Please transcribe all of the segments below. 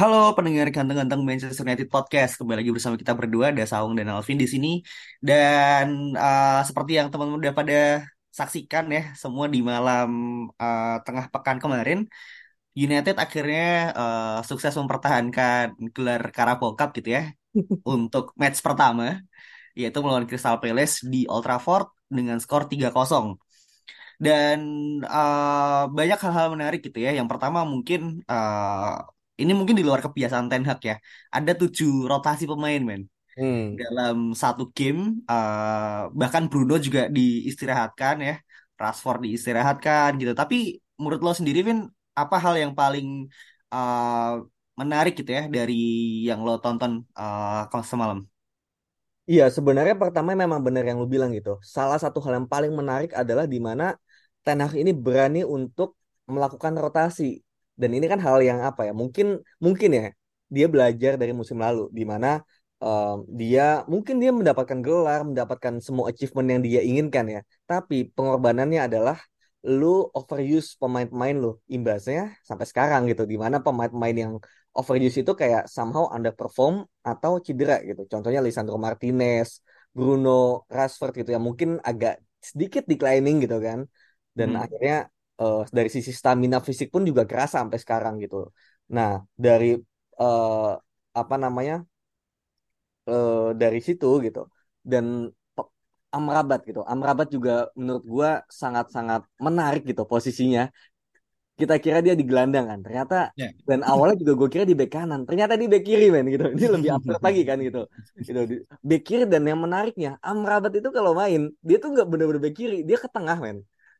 Halo pendengar ganteng-ganteng Manchester United Podcast, kembali lagi bersama kita berdua, ada Saung dan Alvin di sini. Dan uh, seperti yang teman-teman udah pada saksikan ya, semua di malam uh, tengah pekan kemarin, United akhirnya uh, sukses mempertahankan gelar Carabao Cup gitu ya, untuk match pertama, yaitu melawan Crystal Palace di Old Trafford dengan skor 3-0. Dan uh, banyak hal-hal menarik gitu ya. Yang pertama mungkin uh, ini mungkin di luar kebiasaan Ten Hag ya. Ada tujuh rotasi pemain, men. Hmm. Dalam satu game, uh, bahkan Bruno juga diistirahatkan ya. Rashford diistirahatkan gitu. Tapi menurut lo sendiri, Vin, apa hal yang paling uh, menarik gitu ya dari yang lo tonton uh, semalam? Iya, sebenarnya pertama memang benar yang lu bilang gitu. Salah satu hal yang paling menarik adalah di mana Ten Hag ini berani untuk melakukan rotasi. Dan ini kan hal yang apa ya? Mungkin mungkin ya dia belajar dari musim lalu di mana um, dia mungkin dia mendapatkan gelar, mendapatkan semua achievement yang dia inginkan ya. Tapi pengorbanannya adalah lu overuse pemain-pemain lu. Imbasnya sampai sekarang gitu di mana pemain-pemain yang overuse itu kayak somehow underperform atau cedera gitu. Contohnya Lisandro Martinez, Bruno Rashford gitu ya mungkin agak sedikit declining gitu kan. Dan Hmm. akhirnya eh, dari sisi stamina fisik pun juga kerasa sampai sekarang gitu. Nah, dari eh, apa namanya? eh, dari situ gitu. Dan Amrabat gitu. Amrabat juga menurut gua sangat-sangat menarik gitu posisinya. Kita kira dia di gelandang kan. Ternyata Ya. dan awalnya juga gue kira di bek kanan. Ternyata di bek kiri men gitu. Ini lebih absurd lagi kan gitu. Gitu di bek kiri dan yang menariknya Amrabat itu kalau main dia tuh nggak bener-bener bek kiri, dia ke tengah men.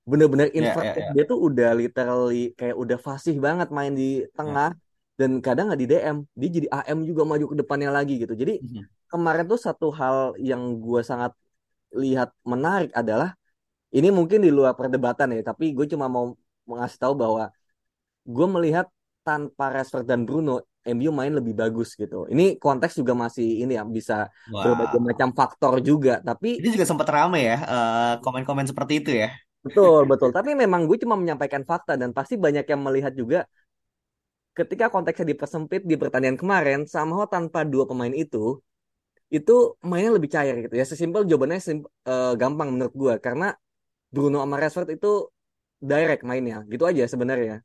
Bener-bener Ya, ya, inverted. ya. Dia tuh udah literally kayak udah fasih banget main di Ya. tengah dan kadang nggak di DM. Dia jadi AM juga maju ke depannya lagi gitu. Jadi Mhm. kemarin tuh satu hal yang gue sangat lihat menarik adalah ini mungkin di luar perdebatan ya, tapi gue cuma mau mengasih tahu bahwa gue melihat tanpa Rashford dan Bruno, MU main lebih bagus gitu. Ini konteks juga masih ini ya bisa berbagai Wow. macam faktor juga, tapi Ini juga sempat rame ya, eh, komen-komen seperti itu ya. Betul betul. Tapi memang gue cuma menyampaikan fakta dan pasti banyak yang melihat juga ketika konteksnya dipersempit di pertandingan kemarin, somehow tanpa dua pemain itu itu mainnya lebih cair gitu ya. Sesimpel jawabannya sim- eh, gampang menurut gue karena Bruno sama Rashford itu direct mainnya, gitu aja sebenarnya.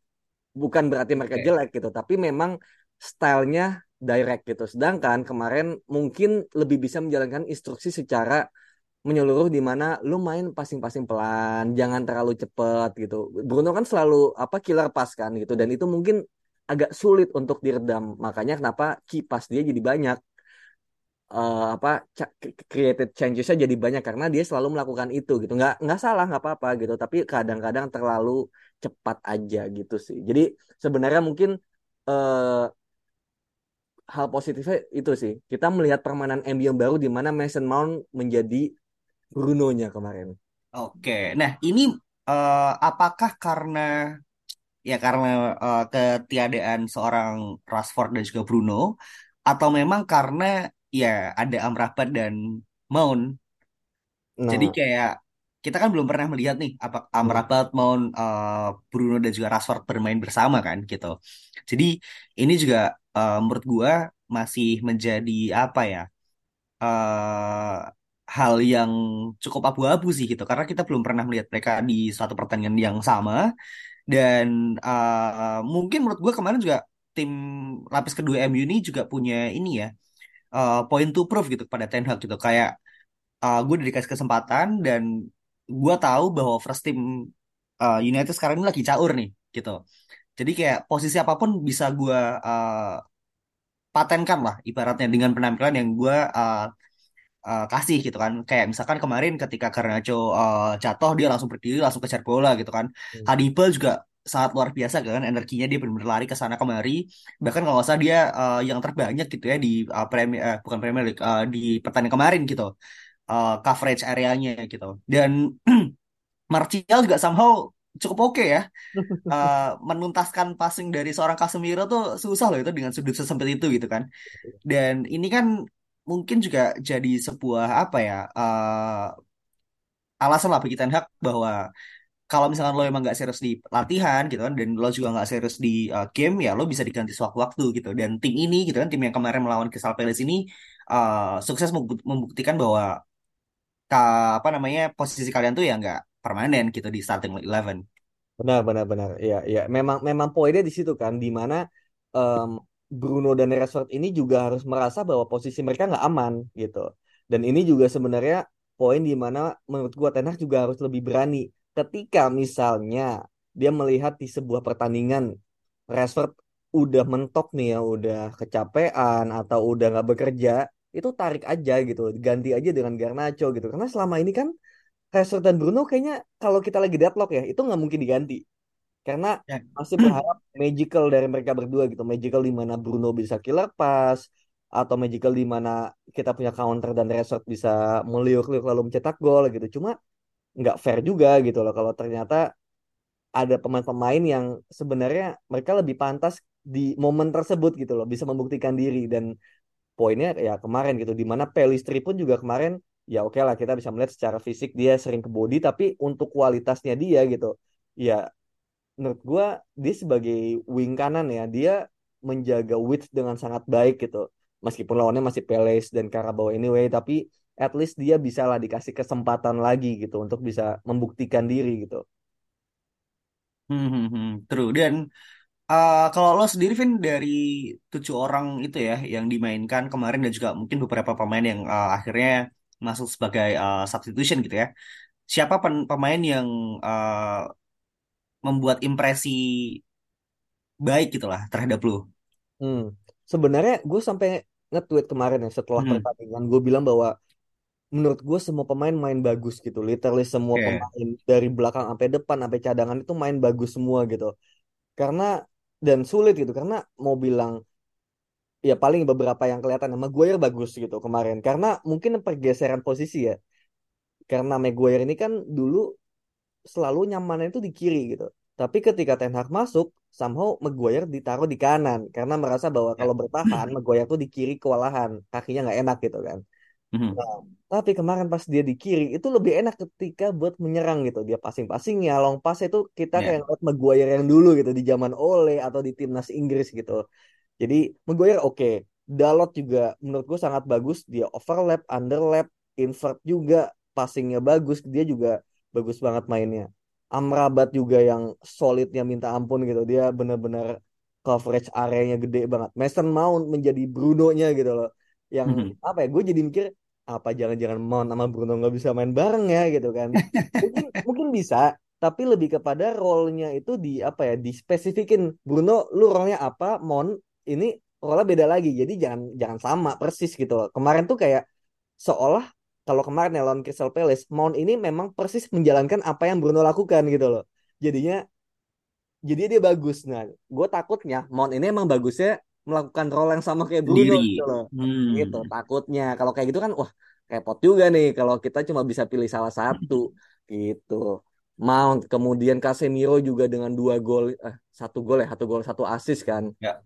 Bukan berarti mereka Oke. jelek gitu, tapi memang stylenya direct gitu. Sedangkan kemarin mungkin lebih bisa menjalankan instruksi secara menyeluruh di mana lu main passing-passing pelan, jangan terlalu cepet gitu. Bruno kan selalu apa killer pass kan gitu dan itu mungkin agak sulit untuk diredam. Makanya kenapa key pass dia jadi banyak eh, apa created changes-nya jadi banyak karena dia selalu melakukan itu gitu nggak nggak salah nggak apa-apa gitu tapi kadang-kadang terlalu cepat aja gitu sih jadi sebenarnya mungkin eh, hal positifnya itu sih kita melihat permainan MU yang baru di mana Mason Mount menjadi Bruno-nya kemarin Oke, nah ini eh, apakah karena ya karena eh, ketiadaan seorang Rashford dan juga Bruno, atau memang karena ya ada Amrabat dan Mount. Jadi nah kayak kita kan belum pernah melihat nih apa Amrabat, Mount, eh, Bruno dan juga Rashford bermain bersama kan gitu. Jadi ini juga eh, menurut gua masih menjadi apa ya? eh hal yang cukup abu-abu sih gitu karena kita belum pernah melihat mereka di suatu pertandingan yang sama. Dan eh, mungkin menurut gue kemarin juga tim lapis kedua MU ini juga punya ini ya eh, point to prove gitu kepada Ten Hag gitu. Kayak eh, gue udah dikasih kesempatan dan gue tahu bahwa first team eh, United sekarang ini lagi caur nih gitu. Jadi kayak posisi apa pun bisa gue eh, patenkan lah ibaratnya dengan penampilan yang gue uh, kasih gitu kan. Kayak misalkan kemarin ketika Garnacho uh, jatuh dia langsung berdiri langsung kejar bola gitu kan. Hmm. Hannibal juga sangat luar biasa kan energinya dia benar-benar lari ke sana kemari bahkan kalau nggak salah dia uh, yang terbanyak gitu ya di uh, Premier uh, bukan Premier League uh, di pertandingan kemarin gitu uh, coverage areanya gitu dan Martial juga somehow cukup oke okay ya uh, menuntaskan passing dari seorang Casemiro tuh susah loh itu dengan sudut sesempit itu gitu kan dan ini kan mungkin juga jadi sebuah apa ya uh, alasan lah bagi Ten Hag bahwa kalau misalkan lo emang nggak serius di latihan gitu kan dan lo juga nggak serius di uh, game ya lo bisa diganti sewaktu-waktu gitu dan tim ini gitu kan tim yang kemarin melawan Crystal Palace ini uh, sukses membuktikan bahwa ka, apa namanya posisi kalian tuh ya nggak permanen gitu di starting eleven. Benar, benar, benar. Ya, ya. Memang, memang poinnya di situ kan, di mana um, Bruno dan Rashford ini juga harus merasa bahwa posisi mereka nggak aman gitu. Dan ini juga sebenarnya poin di mana menurut gua Ten Hag juga harus lebih berani ketika misalnya dia melihat di sebuah pertandingan Rashford udah mentok nih ya, udah kecapean atau udah nggak bekerja, itu tarik aja gitu, ganti aja dengan Garnacho gitu. Karena selama ini kan Rashford dan Bruno kayaknya kalau kita lagi deadlock ya, itu nggak mungkin diganti. Karena ya. masih berharap magical dari mereka berdua gitu. Magical di mana Bruno bisa killer pass, atau magical di mana kita punya counter dan Rashford bisa meliuk-liuk lalu mencetak gol gitu. Cuma nggak fair juga gitu loh kalau ternyata ada pemain-pemain yang sebenarnya mereka lebih pantas di momen tersebut gitu loh bisa membuktikan diri dan poinnya ya kemarin gitu di mana Pelistri pun juga kemarin ya oke okay lah kita bisa melihat secara fisik dia sering ke body tapi untuk kualitasnya dia gitu ya menurut gue dia sebagai wing kanan ya dia menjaga width dengan sangat baik gitu meskipun lawannya masih Peles dan Carabao anyway tapi at least dia bisa lah dikasih kesempatan lagi gitu untuk bisa membuktikan diri gitu. Hmm, hmm, hmm. True dan uh, kalau lo sendiri Vin dari tujuh orang itu ya yang dimainkan kemarin dan juga mungkin beberapa pemain yang uh, akhirnya masuk sebagai uh, substitution gitu ya. Siapa pemain yang uh, membuat impresi baik gitulah terhadap lo? Hmm. Sebenarnya gue sampai nge-tweet kemarin ya setelah hmm. pertandingan gue bilang bahwa menurut gue semua pemain main bagus gitu. Literally semua yeah. pemain dari belakang sampai depan sampai cadangan itu main bagus semua gitu. Karena dan sulit gitu karena mau bilang ya paling beberapa yang kelihatan sama Maguire bagus gitu kemarin karena mungkin pergeseran posisi ya. Karena Maguire ini kan dulu selalu nyaman itu di kiri gitu. Tapi ketika Ten Hag masuk, somehow Maguire ditaruh di kanan karena merasa bahwa yeah. kalau bertahan Maguire tuh di kiri kewalahan, kakinya nggak enak gitu kan. Mm-hmm. Nah, tapi kemarin pas dia di kiri itu lebih enak ketika buat menyerang gitu. Dia passing-passingnya, long pass itu kita yeah. kayak Maguire yang dulu gitu di zaman Ole atau di timnas Inggris gitu. Jadi Maguire oke. Okay. Dalot juga menurut gue sangat bagus. Dia overlap, underlap, invert juga, passingnya bagus. Dia juga bagus banget mainnya. Amrabat juga yang solidnya minta ampun gitu. Dia bener-bener coverage areanya gede banget. Mason Mount menjadi Bruno-nya gitu loh. Yang mm -hmm. apa ya? Gue jadi mikir apa jangan-jangan Mount sama Bruno nggak bisa main bareng ya gitu kan mungkin mungkin bisa tapi lebih kepada role-nya itu di apa ya dispesifikin Bruno lu role-nya apa Mount ini role beda lagi jadi jangan jangan sama persis gitu loh kemarin tuh kayak seolah kalau kemarin ya lawan Crystal Palace Mount ini memang persis menjalankan apa yang Bruno lakukan gitu loh jadinya jadi dia bagus nah gue takutnya Mount ini emang bagusnya melakukan role yang sama kayak Bruno Diri. gitu loh. Hmm. Gitu takutnya. Kalau kayak gitu kan wah repot juga nih kalau kita cuma bisa pilih salah satu gitu. Mount kemudian Casemiro juga dengan dua gol eh, satu gol ya, satu gol satu asis kan. Ya.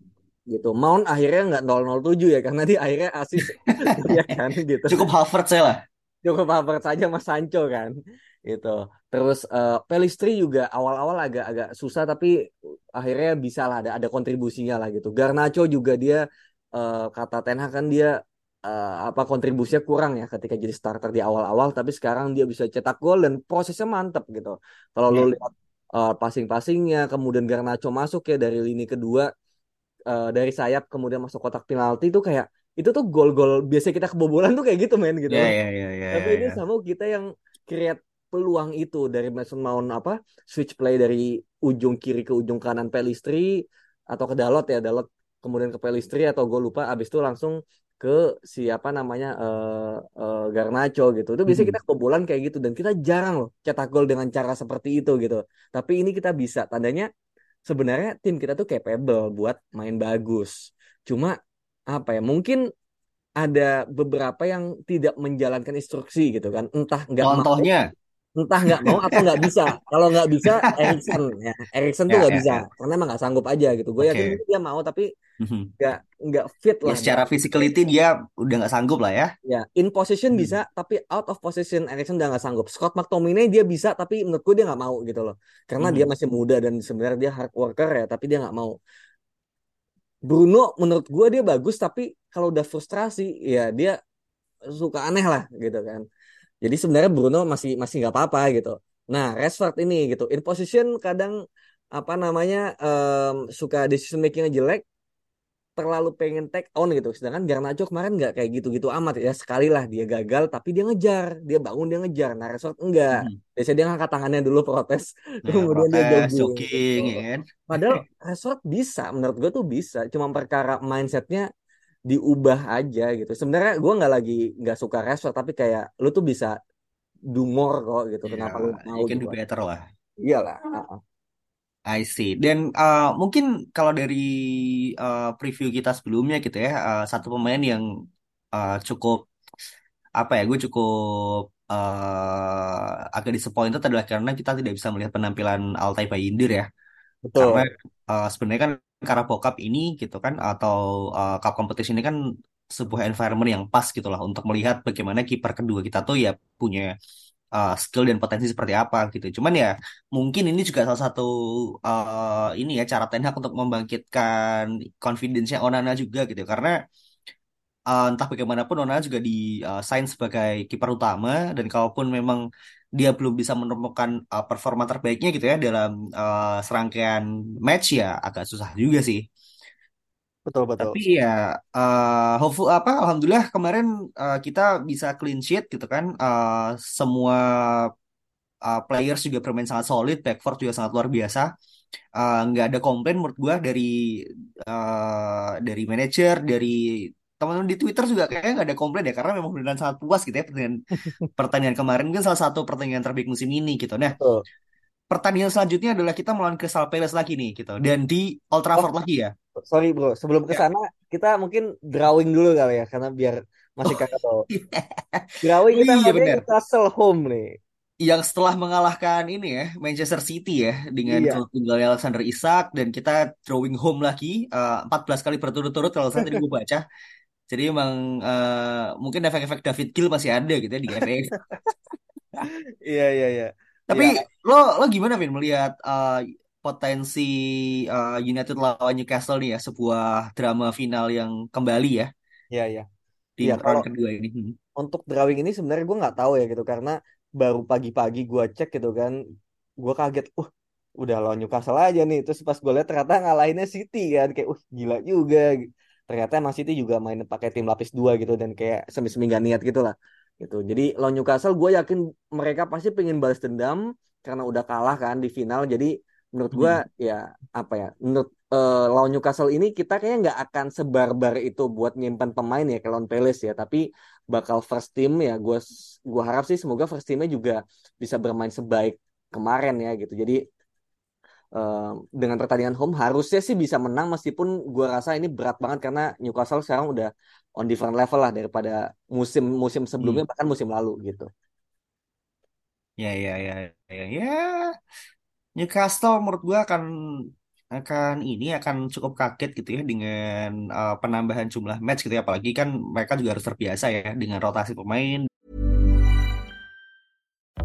Gitu. Mount akhirnya nggak 007 ya karena dia akhirnya asis ya kan gitu. Cukup Harvard saya lah. Cukup Harvard saja Mas Sancho kan itu terus uh, Pelistri juga awal-awal agak-agak susah tapi akhirnya bisa lah ada ada kontribusinya lah gitu Garnacho juga dia uh, kata Ten Hag kan dia uh, apa kontribusinya kurang ya ketika jadi starter di awal-awal tapi sekarang dia bisa cetak gol dan prosesnya mantep gitu kalau yeah. lo lihat uh, passing-passingnya kemudian Garnacho masuk ya dari lini kedua uh, dari sayap kemudian masuk kotak penalti itu kayak itu tuh gol-gol biasa kita kebobolan tuh kayak gitu men gitu. Yeah, yeah, yeah, yeah, Tapi yeah, ini yeah. sama kita yang create peluang itu dari Mason Mount apa switch play dari ujung kiri ke ujung kanan Pelistri atau ke Dalot ya Dalot kemudian ke Pelistri atau gue lupa abis itu langsung ke siapa namanya uh, uh, Garnacho gitu itu biasanya hmm. kita kebobolan kayak gitu dan kita jarang loh cetak gol dengan cara seperti itu gitu tapi ini kita bisa tandanya sebenarnya tim kita tuh capable buat main bagus. Cuma apa ya? Mungkin ada beberapa yang tidak menjalankan instruksi gitu kan. Entah nggak Contohnya, entah nggak mau atau nggak bisa. Kalau nggak bisa, Erikson ya. Erikson tuh ya, nggak ya, bisa ya. karena emang nggak sanggup aja gitu. Gue yakin Oke. mungkin dia mau tapi Mhm. nggak nggak fit Ya lah. secara Nggak, physicality dia udah nggak sanggup lah ya. ya in position Hmm. bisa tapi out of position Erikson udah nggak sanggup. Scott McTominay dia bisa tapi menurut gue dia nggak mau gitu loh. Karena dia Mhm. masih muda dan sebenarnya dia hard worker ya tapi dia nggak mau. Bruno menurut gue dia bagus tapi kalau udah frustrasi ya dia suka aneh lah gitu kan. Jadi sebenarnya Bruno masih masih nggak apa-apa gitu. Nah, Rashford ini gitu. In position kadang apa namanya em, suka decision makingnya jelek, terlalu pengen take on gitu. Sedangkan Garnacho kemarin nggak kayak gitu-gitu amat ya. Sekali lah dia gagal tapi dia ngejar, dia bangun dia ngejar. Nah, Rashford enggak. Mhm. Biasanya dia ngangkat tangannya dulu protes, Nah, kemudian dia protes, jogging jogging, gitu. ya kan? Padahal Rashford bisa, menurut gue tuh bisa. Cuma perkara mindsetnya diubah aja gitu. Sebenarnya gue nggak lagi nggak suka Rashford tapi kayak lu tuh bisa do more kok gitu. Ya, Kenapa lu mau you can do better lah. Iyalah. uh-uh. I see. Dan uh, mungkin kalau dari uh, preview kita sebelumnya gitu ya, uh, satu pemain yang uh, cukup apa ya, gue cukup uh, agak disappointed adalah karena kita tidak bisa melihat penampilan Altay Bayindir ya. Karena Betul. uh, sebenarnya kan Carabao Cup ini gitu kan atau uh, cup competition ini kan sebuah environment yang pas gitu lah untuk melihat bagaimana kiper kedua kita tuh ya punya uh, skill dan potensi seperti apa gitu. Cuman ya mungkin ini juga salah satu uh, ini ya cara Ten Hag untuk membangkitkan confidence-nya Onana juga gitu. Karena uh, entah bagaimanapun Onana juga di uh, sign sebagai kiper utama dan kalaupun memang dia belum bisa menemukan uh, performa terbaiknya gitu ya dalam uh, serangkaian match ya agak susah juga sih. Betul betul. Tapi ya uh, hopeful apa alhamdulillah kemarin uh, kita bisa clean sheet gitu kan. Uh, semua uh, players juga bermain sangat solid, backcourt juga sangat luar biasa. Uh, nggak ada komplain menurut gua dari uh, dari manajer, dari teman-teman di Twitter juga kayaknya nggak ada komplain ya karena memang benar sangat puas gitu ya pertandingan pertandingan kemarin kan salah satu pertandingan terbaik musim ini gitu. Nah, Betul. pertandingan selanjutnya adalah kita melawan Crystal Palace lagi nih gitu dan di Old Oh, Trafford lagi ya. sorry bro. Sebelum ke Ya. sana kita mungkin drawing dulu kali ya karena biar masih kakak tahu. Drawing kita Iya benar. Newcastle home nih. Yang setelah mengalahkan ini ya Manchester City ya dengan Iya. tunggalnya Alexander Isak dan kita drawing home lagi eh, 14 kali berturut-turut kalau saya tadi gue baca. Jadi emang eh, mungkin efek-efek David Gill masih ada gitu ya di FA. Iya iya iya. Tapi Ya, lo lo gimana Vin melihat eh, potensi eh, United lawan Newcastle nih ya sebuah drama final yang kembali ya iya iya. di Iya kalau round kedua ini. Hmm. untuk drawing ini sebenarnya gue nggak tahu ya gitu karena baru pagi-pagi gue cek gitu kan gue kaget uh udah lawan Newcastle aja nih terus pas gue lihat ternyata ngalahinnya City kan kayak uh gila juga ternyata emang City juga main pakai tim lapis dua gitu dan kayak semi-semi gak niat gitu lah gitu. Jadi lawan Newcastle gue yakin mereka pasti pengen balas dendam karena udah kalah kan di final. Jadi menurut gue Hmm. ya apa ya menurut eh, lawan Newcastle ini kita kayaknya nggak akan sebarbar itu buat nyimpan pemain ya ke lawan Palace ya. Tapi bakal first team ya gue gue harap sih semoga first teamnya juga bisa bermain sebaik kemarin ya gitu. Jadi dengan pertandingan home harusnya sih bisa menang meskipun gue rasa ini berat banget karena Newcastle sekarang udah on different level lah daripada musim-musim sebelumnya Hmm. bahkan musim lalu gitu Ya ya ya ya ya. Newcastle menurut gua akan akan ini akan cukup kaget gitu ya dengan uh, penambahan jumlah match gitu ya apalagi kan mereka juga harus terbiasa ya dengan rotasi pemain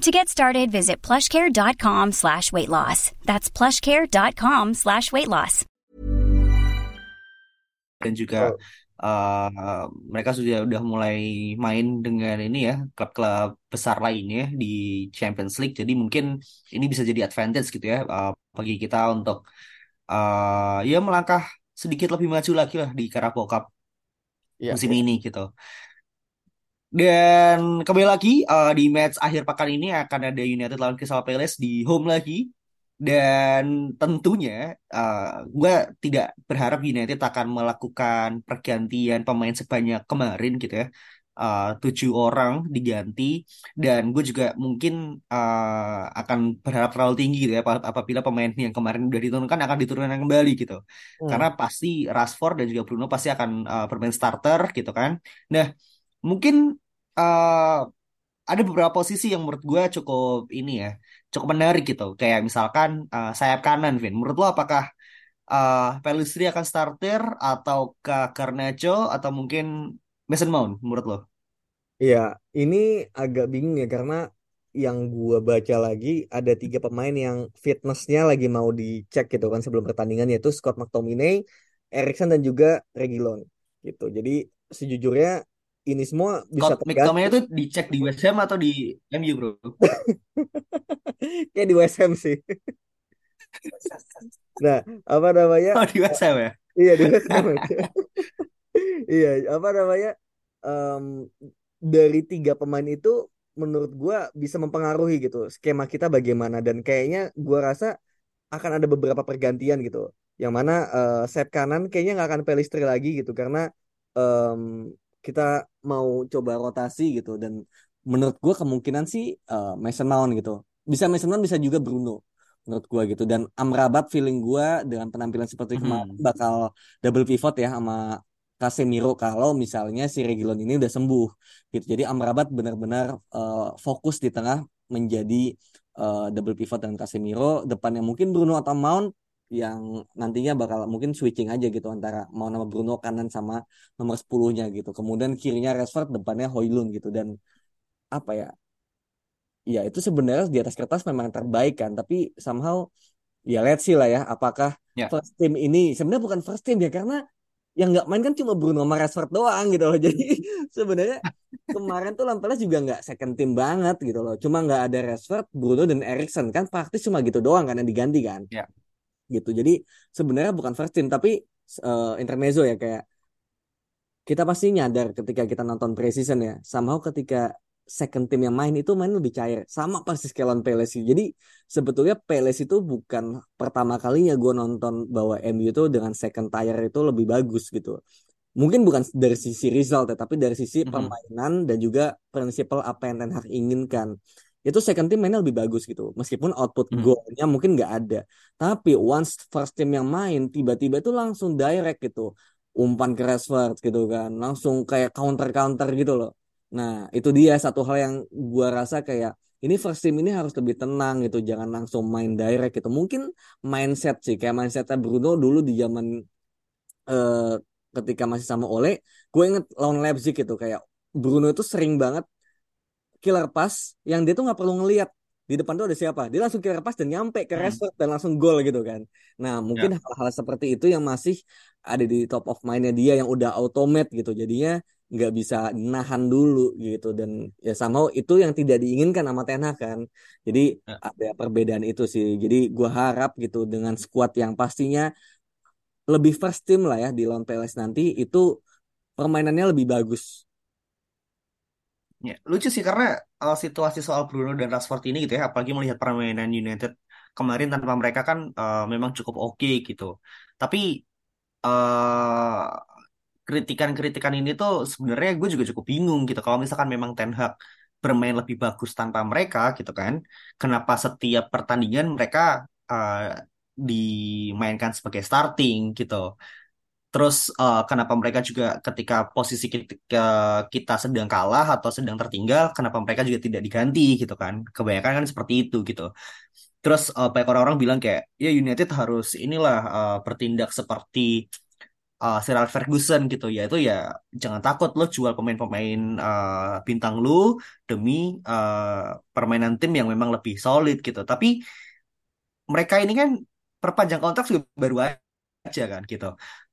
To get started, visit plushcare.com slash weight loss. That's plushcare.com slash weight loss. dan juga uh, mereka sudah udah mulai main dengan ini ya klub-klub besar lainnya di Champions League jadi mungkin ini bisa jadi advantage gitu ya uh, bagi kita untuk uh, ya melangkah sedikit lebih maju lagi lah di Carabao Cup Iya, musim ini gitu dan kembali lagi uh, di match akhir pekan ini akan ada United lawan Crystal Palace di home lagi dan tentunya uh, gue tidak berharap United akan melakukan pergantian pemain sebanyak kemarin gitu ya. Uh, tujuh orang diganti dan gue juga mungkin uh, akan berharap terlalu tinggi gitu ya ap- apabila pemain yang kemarin udah diturunkan akan diturunkan kembali gitu Hmm. karena pasti Rashford dan juga Bruno pasti akan uh, bermain starter gitu kan nah mungkin uh, ada beberapa posisi yang menurut gue cukup ini ya cukup menarik gitu. Kayak misalkan uh, sayap kanan Vin. Menurut lo apakah uh, Pelistri akan starter atau ke Garnacho atau mungkin Mason Mount menurut lo? Iya, ini agak bingung ya karena yang gua baca lagi ada tiga pemain yang fitnessnya lagi mau dicek gitu kan sebelum pertandingan yaitu Scott McTominay, Erikson dan juga Reguilon gitu. Jadi sejujurnya ini semua bisa tergantung itu dicek di West Ham atau di MU bro kayak di West Ham sih. Nah, apa namanya? oh di West Ham ya Iya di West Ham aja. Iya, apa namanya? Em, dari tiga pemain itu menurut gua bisa mempengaruhi gitu skema kita bagaimana dan kayaknya gua rasa akan ada beberapa pergantian gitu. Yang mana sayap kanan kayaknya nggak akan Pelistri lagi gitu karena em, kita mau coba rotasi gitu dan menurut gua kemungkinan sih eh, Mason Mount gitu. Bisa Mason Mount bisa juga Bruno menurut gua gitu dan Amrabat feeling gua dengan penampilan seperti kemarin Mhm. bakal double pivot ya sama Casemiro kalau misalnya si Reguilon ini udah sembuh gitu. Jadi Amrabat benar-benar eh, fokus di tengah menjadi eh, double pivot dengan Casemiro, depannya mungkin Bruno atau Mount yang nantinya bakal mungkin switching aja gitu antara Mount sama Bruno kanan sama nomor 10-nya gitu. Kemudian kirinya Rashford, depannya Højlund gitu. Dan apa ya? Ya itu sebenarnya di atas kertas memang terbaik kan, tapi somehow ya let's see lah ya apakah ya. first team ini sebenarnya bukan first team ya karena yang nggak main kan cuma Bruno sama Rashford doang gitu loh. Jadi sebenarnya kemarin tuh Lampelas juga nggak second team banget gitu loh. Cuma nggak ada Rashford Bruno dan Erikson kan praktis cuma gitu doang kan yang diganti kan. Ya gitu. Jadi sebenarnya bukan first team tapi eh, intermezzo ya kayak kita pasti nyadar ketika kita nonton preseason ya somehow ketika second team yang main itu main lebih cair. Sama persis kayak lawan Palace jadi sebetulnya Palace itu bukan pertama kalinya gue nonton bahwa MU itu dengan second tier itu lebih bagus gitu. Mungkin bukan dari sisi result ya tapi dari sisi Mhm. permainan dan juga prinsipal apa yang Ten Hag inginkan itu second team mainnya lebih bagus gitu. Meskipun output Mhm. golnya mungkin nggak ada. Tapi once first team yang main tiba-tiba itu langsung direct gitu. Umpan ke Rashford gitu kan. Langsung kayak counter counter gitu loh. Nah itu dia satu hal yang gua rasa kayak ini first team ini harus lebih tenang gitu. Jangan langsung main direct gitu. Mungkin mindset sih. Kayak mindsetnya Bruno dulu di zaman eh, ketika masih sama Ole gue inget lawan Leipzig gitu. Kayak Bruno itu sering banget killer pass yang dia tuh nggak perlu ngelihat di depan tuh ada siapa? Dia langsung killer pass dan nyampe ke Mhm. Rashford dan langsung gol gitu kan. Nah ya. mungkin hal-hal seperti itu yang masih ada di top of mindnya dia yang udah automate gitu. Jadinya nggak bisa nahan dulu gitu. Dan ya sama itu yang tidak diinginkan sama Ten Hag kan. Jadi Ya. ada perbedaan itu sih. Jadi gua harap gitu dengan squad yang pastinya lebih first team lah ya di lawan Palace nanti itu permainannya lebih bagus Ya, lucu sih karena uh, situasi soal Bruno dan Rashford ini gitu ya, apalagi melihat permainan United kemarin tanpa mereka kan uh, memang cukup oke gitu. Tapi uh, kritikan-kritikan ini tuh sebenarnya gue juga cukup bingung gitu. Kalau misalkan memang Ten Hag bermain lebih bagus tanpa mereka gitu kan, kenapa setiap pertandingan mereka uh, dimainkan sebagai starting gitu? Terus eh, kenapa mereka juga ketika posisi ketika kita sedang kalah atau sedang tertinggal, kenapa mereka juga tidak diganti gitu kan? Kebanyakan kan seperti itu gitu. Terus eh, banyak orang-orang bilang kayak ya United harus inilah eh, bertindak seperti uh, Sir Alex Ferguson gitu ya itu ya jangan takut lo jual pemain-pemain uh, bintang lu demi uh, permainan tim yang memang lebih solid gitu tapi mereka ini kan perpanjang kontrak juga baru aja kan gitu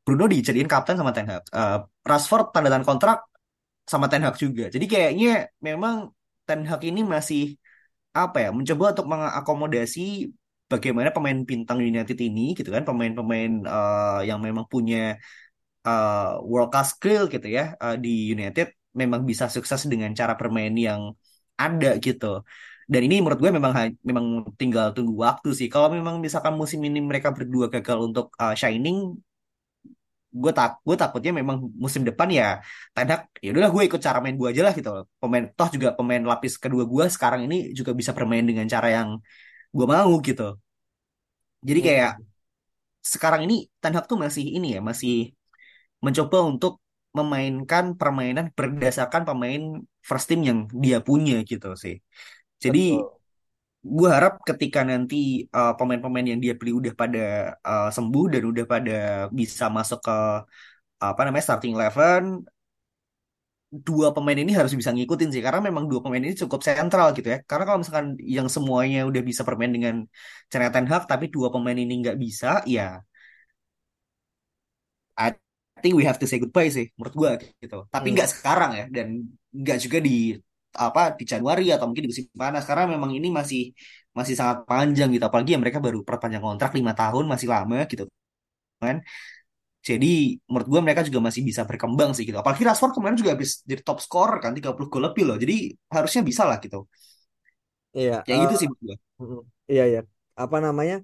Bruno dijadiin kapten sama Ten Hag uh, Rashford tanda tangan kontrak sama Ten Hag juga jadi kayaknya memang Ten Hag ini masih apa ya mencoba untuk mengakomodasi bagaimana pemain bintang United ini gitu kan pemain-pemain uh, yang memang punya uh, world class skill gitu ya uh, di United memang bisa sukses dengan cara bermain yang ada gitu. Dan ini menurut gue memang memang tinggal tunggu waktu sih. Kalau memang misalkan musim ini mereka berdua gagal untuk uh, shining, gue tak gue takutnya memang musim depan ya Ten Hag ya udahlah gue ikut cara main gue aja lah gitu Pemain toh juga pemain lapis kedua gue sekarang ini juga bisa bermain dengan cara yang gue mau gitu. Jadi kayak hmm. sekarang ini Ten Hag tuh masih ini ya masih mencoba untuk memainkan permainan berdasarkan pemain first team yang dia punya gitu sih. Jadi gue harap ketika nanti uh, pemain-pemain yang dia beli udah pada uh, sembuh dan udah pada bisa masuk ke apa namanya starting eleven, dua pemain ini harus bisa ngikutin sih karena memang dua pemain ini cukup sentral gitu ya. Karena kalau misalkan yang semuanya udah bisa bermain dengan cara Ten Hag tapi dua pemain ini nggak bisa, ya I think we have to say goodbye sih menurut gue gitu. Tapi hmm. nggak hmm. sekarang ya dan nggak juga di apa di Januari atau mungkin di musim panas karena memang ini masih masih sangat panjang gitu. Apalagi ya mereka baru perpanjang kontrak lima tahun masih lama gitu kan. Jadi menurut gue mereka juga masih bisa berkembang sih gitu. Apalagi Rashford kemarin juga habis jadi top scorer kan 30 gol lebih loh. Jadi harusnya bisa lah gitu. Iya. Kayak uh, gitu sih menurut gue. Iya iya. Apa namanya?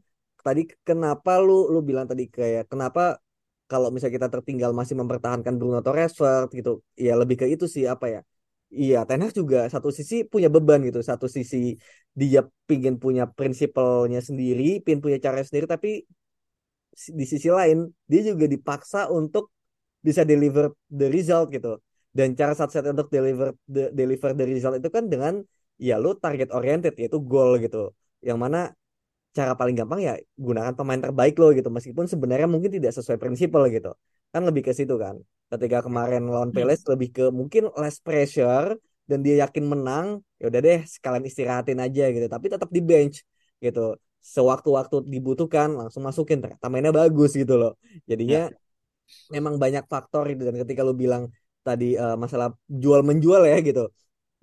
Tadi kenapa lu lu bilang tadi kayak kenapa kalau misalnya kita tertinggal masih mempertahankan Bruno Rashford gitu ya lebih ke itu sih apa ya iya Ten Hag juga satu sisi punya beban gitu satu sisi dia pingin punya prinsipalnya sendiri pingin punya cara sendiri tapi di sisi lain dia juga dipaksa untuk bisa deliver the result gitu. Dan cara satu-satunya untuk deliver the, deliver the result itu kan dengan ya lu target oriented yaitu goal gitu. Yang mana cara paling gampang ya gunakan pemain terbaik lo gitu meskipun sebenarnya mungkin tidak sesuai prinsipal gitu kan lebih ke situ kan. Ketika kemarin lawan hmm. Peles lebih ke mungkin less pressure dan dia yakin menang ya udah deh sekalian istirahatin aja gitu. Tapi tetap di bench gitu. Sewaktu-waktu dibutuhkan langsung masukin. Ternyata mainnya bagus gitu loh. Jadinya ya. memang banyak faktor itu. Dan ketika lo bilang tadi uh, masalah jual menjual ya gitu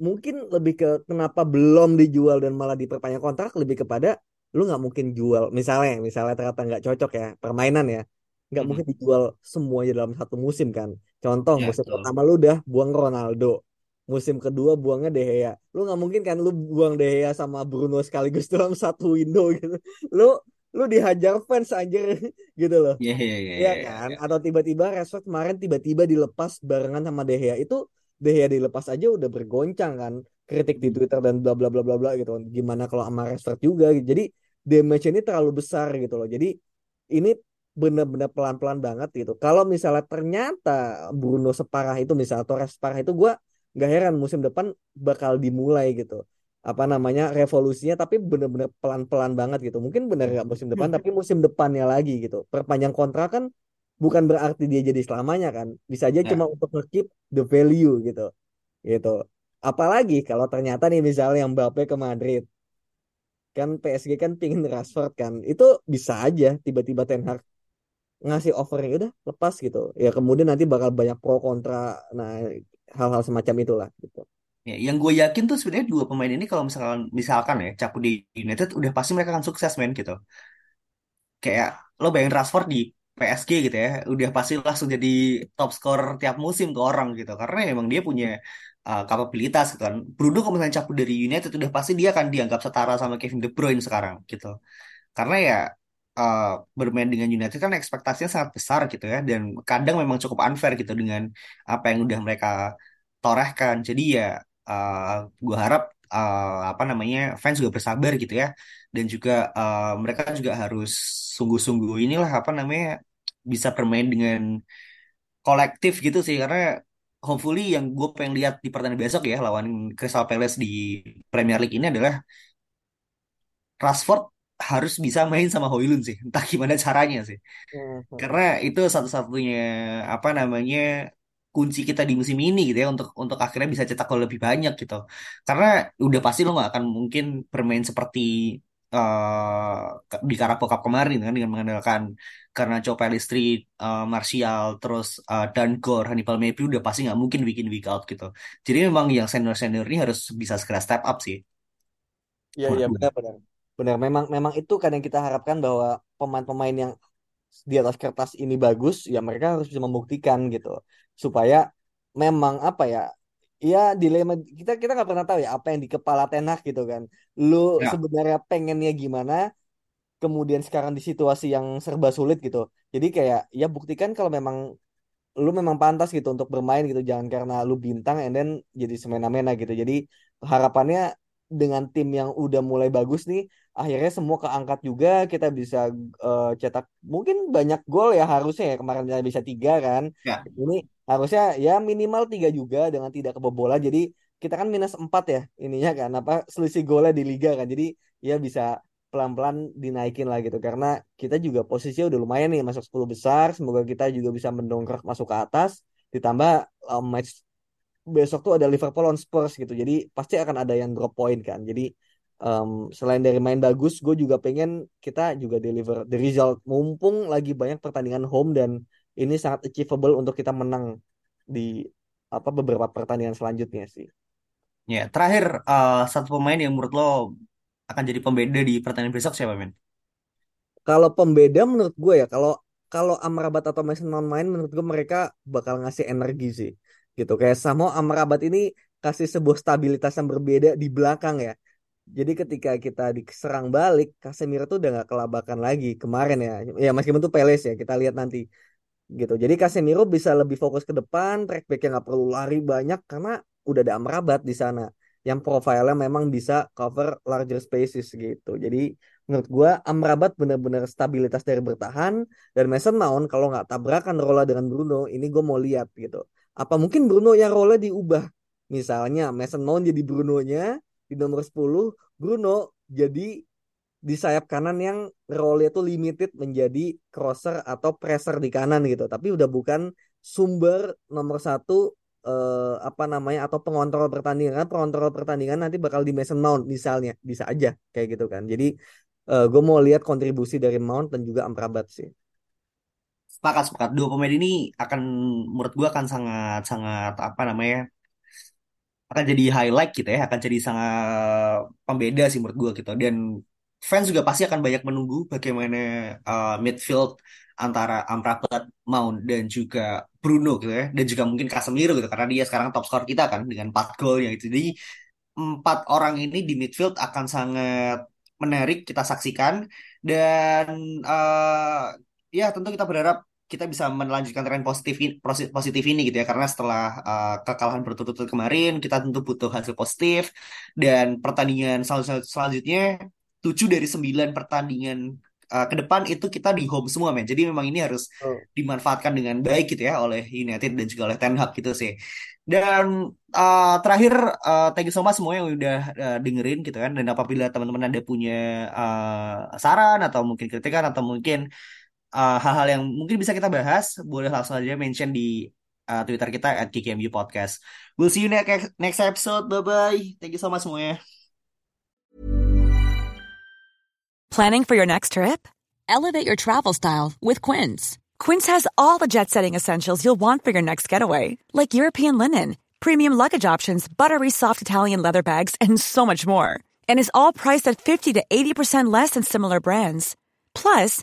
mungkin lebih ke kenapa belum dijual dan malah diperpanjang kontrak lebih kepada lu nggak mungkin jual. Misalnya misalnya ternyata nggak cocok ya permainan ya nggak hmm. mungkin dijual semuanya dalam satu musim kan? Contoh ya, musim betul. pertama lu udah buang Ronaldo. Musim kedua buangnya De Gea. Lu nggak mungkin kan? Lu buang De Gea sama Bruno sekaligus dalam satu window gitu. Lu lu dihajar fans aja gitu loh. Iya yeah, yeah, yeah, kan? yeah. atau tiba-tiba Rashford kemarin tiba-tiba dilepas barengan sama De Gea. Itu De Gea dilepas aja udah bergoncang kan? Kritik di Twitter dan bla bla bla bla bla gitu. Gimana kalau sama Rashford juga gitu. jadi damage ini terlalu besar gitu loh. Jadi ini benar-benar pelan-pelan banget gitu kalau misalnya ternyata Bruno separah itu misalnya Torres separah itu gue nggak heran musim depan bakal dimulai gitu apa namanya revolusinya tapi benar-benar pelan-pelan banget gitu mungkin benar nggak musim depan hmm. tapi musim depannya lagi gitu perpanjang kontrak kan bukan berarti dia jadi selamanya kan bisa aja ya. cuma untuk ngekeep the value gitu gitu Apalagi kalau ternyata nih misalnya yang Mbappe ke Madrid. Kan PSG kan pingin Rashford kan. Itu bisa aja tiba-tiba Ten Hag ngasih offernya udah lepas gitu. Ya kemudian nanti bakal banyak pro kontra nah hal-hal semacam itulah gitu. Ya, yang gue yakin tuh sebenarnya dua pemain ini kalau misalkan misalkan ya cabut di United udah pasti mereka akan sukses men gitu. Kayak lo bayangin Rashford di PSG gitu ya, udah pasti langsung jadi top scorer tiap musim ke orang gitu. Karena emang dia punya uh, kapabilitas gitu kan. Bruno kalau misalnya cabut dari United udah pasti dia akan dianggap setara sama Kevin De Bruyne sekarang gitu. Karena ya uh, bermain dengan United kan ekspektasinya sangat besar gitu ya. Dan kadang memang cukup unfair gitu dengan apa yang udah mereka torehkan. Jadi ya uh, gue harap uh, apa namanya fans juga bersabar gitu ya. Dan juga uh, mereka juga harus sungguh-sungguh inilah apa namanya bisa bermain dengan kolektif gitu sih. Karena hopefully yang gue pengen lihat di pertandingan besok ya lawan Crystal Palace di Premier League ini adalah Rashford harus bisa main sama Hoylund sih. Entah gimana caranya sih. Hmm. Karena itu satu-satunya apa namanya kunci kita di musim ini gitu ya untuk untuk akhirnya bisa cetak gol lebih banyak gitu. Karena udah pasti lo nggak akan mungkin bermain seperti uh, di Carabao Cup kemarin kan dengan mengandalkan karena Joe Pelistri, uh, Martial, terus uh, Dan Gore, Hannibal Mephi udah pasti nggak mungkin bikin week out gitu. Jadi memang yang senior senior ini harus bisa segera step up sih. Iya iya benar-benar. Benar memang memang itu kan yang kita harapkan bahwa pemain-pemain yang di atas kertas ini bagus ya mereka harus bisa membuktikan gitu. Supaya memang apa ya ya dilema kita kita nggak pernah tahu ya apa yang di kepala tenak gitu kan. Lu Ya. sebenarnya pengennya gimana kemudian sekarang di situasi yang serba sulit gitu. Jadi kayak ya buktikan kalau memang lu memang pantas gitu untuk bermain gitu. Jangan karena lu bintang and then jadi semena-mena gitu. Jadi harapannya dengan tim yang udah mulai bagus nih akhirnya semua keangkat juga kita bisa eh, cetak mungkin banyak gol ya harusnya ya kemarin kita bisa tiga kan. Ya. ini harusnya ya minimal tiga juga dengan tidak kebobolan. Jadi kita kan minus empat ya ininya kan apa selisih golnya di liga kan. Jadi ya bisa pelan-pelan dinaikin lah gitu. Karena kita juga posisinya udah lumayan nih masuk 10 besar. Semoga kita juga bisa mendongkrak masuk ke atas. Ditambah um, match besok tuh ada Liverpool on Spurs gitu. Jadi pasti akan ada yang drop point kan. Jadi um, selain dari main bagus gue juga pengen kita juga deliver the result. Mumpung lagi banyak pertandingan home dan ini sangat achievable untuk kita menang di apa beberapa pertandingan selanjutnya sih. Ya, terakhir uh, satu pemain yang menurut lo akan jadi pembeda di pertandingan besok siapa, men? kalau pembeda menurut gue ya kalau kalau Amrabat atau Mason Mount main menurut gue mereka bakal ngasih energi sih gitu. Kayak Samo Amrabat ini kasih sebuah stabilitas yang berbeda di belakang ya jadi ketika kita diserang balik Casemiro tuh udah gak kelabakan lagi kemarin ya. Ya meskipun tuh Peles ya kita lihat nanti gitu. Jadi Casemiro bisa lebih fokus ke depan track back yang nggak perlu lari banyak karena udah ada Amrabat di sana yang profilnya memang bisa cover larger spaces gitu. Jadi menurut gua Amrabat benar-benar stabilitas dari bertahan dan Mason Mount kalau nggak tabrakan rola dengan Bruno ini gue mau lihat gitu. Apa mungkin Bruno yang role diubah? Misalnya Mason Mount jadi Bruno-nya di nomor 10 Bruno jadi di sayap kanan yang role itu limited menjadi crosser atau pressure di kanan gitu. Tapi udah bukan sumber nomor satu eh, apa namanya atau pengontrol pertandingan. Pengontrol pertandingan nanti bakal di Mason Mount misalnya. Bisa aja kayak gitu kan. Jadi gue mau lihat kontribusi dari Mount dan juga Amrabat sih. Sepakat, sepakat. Dua pemain ini akan, menurut gua akan sangat, sangat apa namanya, akan jadi highlight gitu ya, akan jadi sangat pembeda sih menurut gua gitu. Dan fans juga pasti akan banyak menunggu bagaimana uh, midfield antara Amrabat, Mount dan juga Bruno gitu ya, dan juga mungkin Casemiro gitu karena dia sekarang top skor kita kan dengan 4 golnya itu. Jadi empat orang ini di midfield akan sangat menarik kita saksikan dan uh, ya tentu kita berharap kita bisa melanjutkan tren positif ini, positif ini gitu ya karena setelah uh, kekalahan berturut-turut kemarin kita tentu butuh hasil positif dan pertandingan sel selanjutnya 7 dari 9 pertandingan uh, ke depan itu kita di home semua men. Jadi memang ini harus Oh. dimanfaatkan dengan baik gitu ya oleh United dan juga oleh Ten Hag gitu sih. Dan uh, terakhir uh, thank you so much semua yang udah uh, dengerin gitu kan. Dan apabila teman-teman ada punya uh, saran atau mungkin kritikan atau mungkin uh, hal-hal yang mungkin bisa kita bahas, boleh langsung aja mention di uh, Twitter kita at KKMU Podcast. We'll see you next next episode. Bye bye. Thank you so much semuanya. Planning for your next trip? Elevate your travel style with Quince. Quince has all the jet setting essentials you'll want for your next getaway, like European linen, premium luggage options, buttery soft Italian leather bags, and so much more. And is all priced at 50 to 80% less than similar brands. Plus,